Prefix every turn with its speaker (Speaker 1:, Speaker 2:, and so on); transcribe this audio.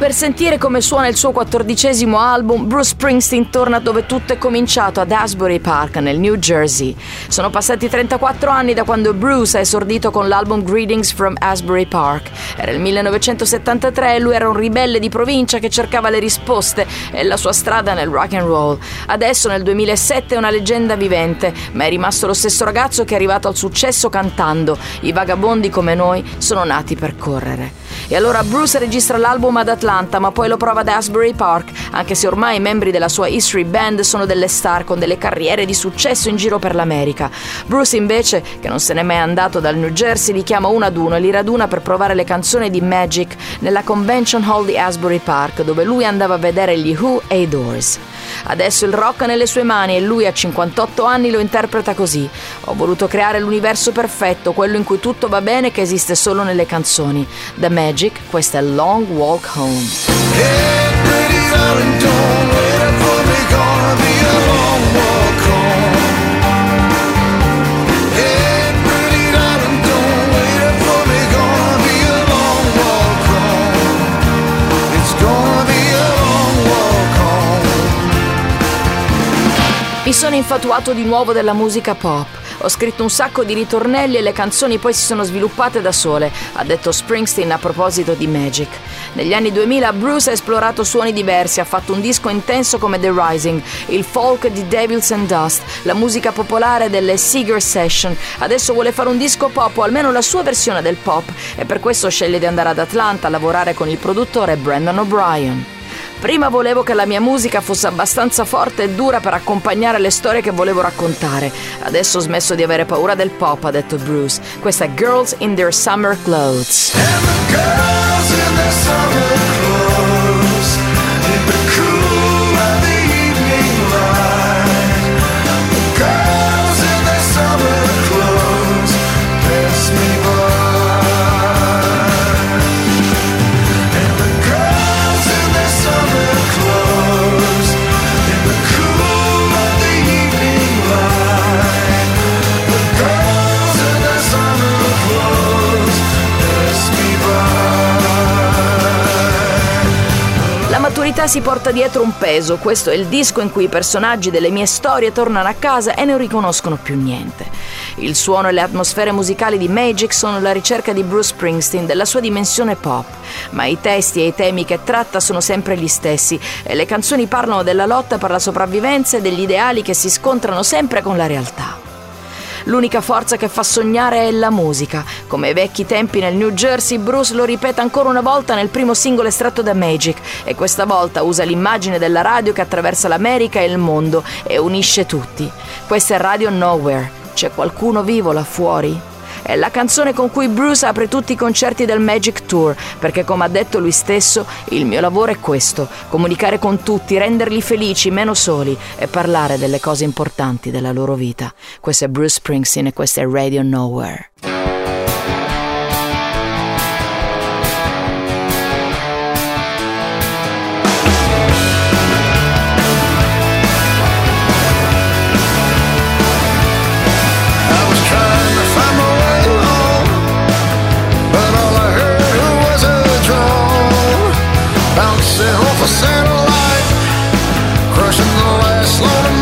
Speaker 1: Per sentire come suona il suo quattordicesimo album, Bruce Springsteen torna dove tutto è cominciato, ad Asbury Park, nel New Jersey. Sono passati 34 anni da quando Bruce ha esordito con l'album Greetings from Asbury Park. Era il 1973 e lui era un ribelle di provincia che cercava le risposte e la sua strada nel rock and roll. Adesso, nel 2007, è una leggenda vivente, ma è rimasto lo stesso ragazzo che è arrivato al successo cantando. I vagabondi come noi sono nati per correre. E allora Bruce registra l'album ad Atlanta, ma poi lo prova ad Asbury Park, anche se ormai i membri della sua History Band sono delle star con delle carriere di successo in giro per l'America. Bruce invece, che non se n'è mai andato dal New Jersey, li chiama uno ad uno e li raduna per provare le canzoni di Magic nella Convention Hall di Asbury Park, dove lui andava a vedere gli Who e i Doors. Adesso il rock è nelle sue mani e lui a 58 anni lo interpreta così. Ho voluto creare l'universo perfetto, quello in cui tutto va bene che esiste solo nelle canzoni. The Magic, questa è Long Walk Home.
Speaker 2: Hey, pretty.
Speaker 1: Mi sono infatuato di nuovo della musica pop. Ho scritto un sacco di ritornelli e le canzoni poi si sono sviluppate da sole, ha detto Springsteen a proposito di Magic. Negli anni 2000 Bruce ha esplorato suoni diversi, ha fatto un disco intenso come The Rising, il folk di Devils and Dust, la musica popolare delle Seeger Session. Adesso vuole fare un disco pop o almeno la sua versione del pop e per questo sceglie di andare ad Atlanta a lavorare con il produttore Brandon O'Brien. Prima volevo che la mia musica fosse abbastanza forte e dura per accompagnare le storie che volevo raccontare. Adesso ho smesso di avere paura del pop, ha detto Bruce. Questa è Girls in Their Summer Clothes.
Speaker 2: And the girls in their summer clothes,
Speaker 1: maturità si porta dietro un peso, questo è il disco in cui i personaggi delle mie storie tornano a casa e non riconoscono più niente. Il suono e le atmosfere musicali di Magic sono la ricerca di Bruce Springsteen della sua dimensione pop, ma i testi e i temi che tratta sono sempre gli stessi e le canzoni parlano della lotta per la sopravvivenza e degli ideali che si scontrano sempre con la realtà. L'unica forza che fa sognare è la musica. Come ai vecchi tempi nel New Jersey, Bruce lo ripete ancora una volta nel primo singolo estratto da Magic e questa volta usa l'immagine della radio che attraversa l'America e il mondo e unisce tutti. Questa è Radio Nowhere. C'è qualcuno vivo là fuori? È la canzone con cui Bruce apre tutti i concerti del Magic Tour, perché come ha detto lui stesso, il mio lavoro è questo, comunicare con tutti, renderli felici, meno soli e parlare delle cose importanti della loro vita. Questo è Bruce Springsteen e questa è Radio Nowhere.
Speaker 2: off a satellite, crushing the last load of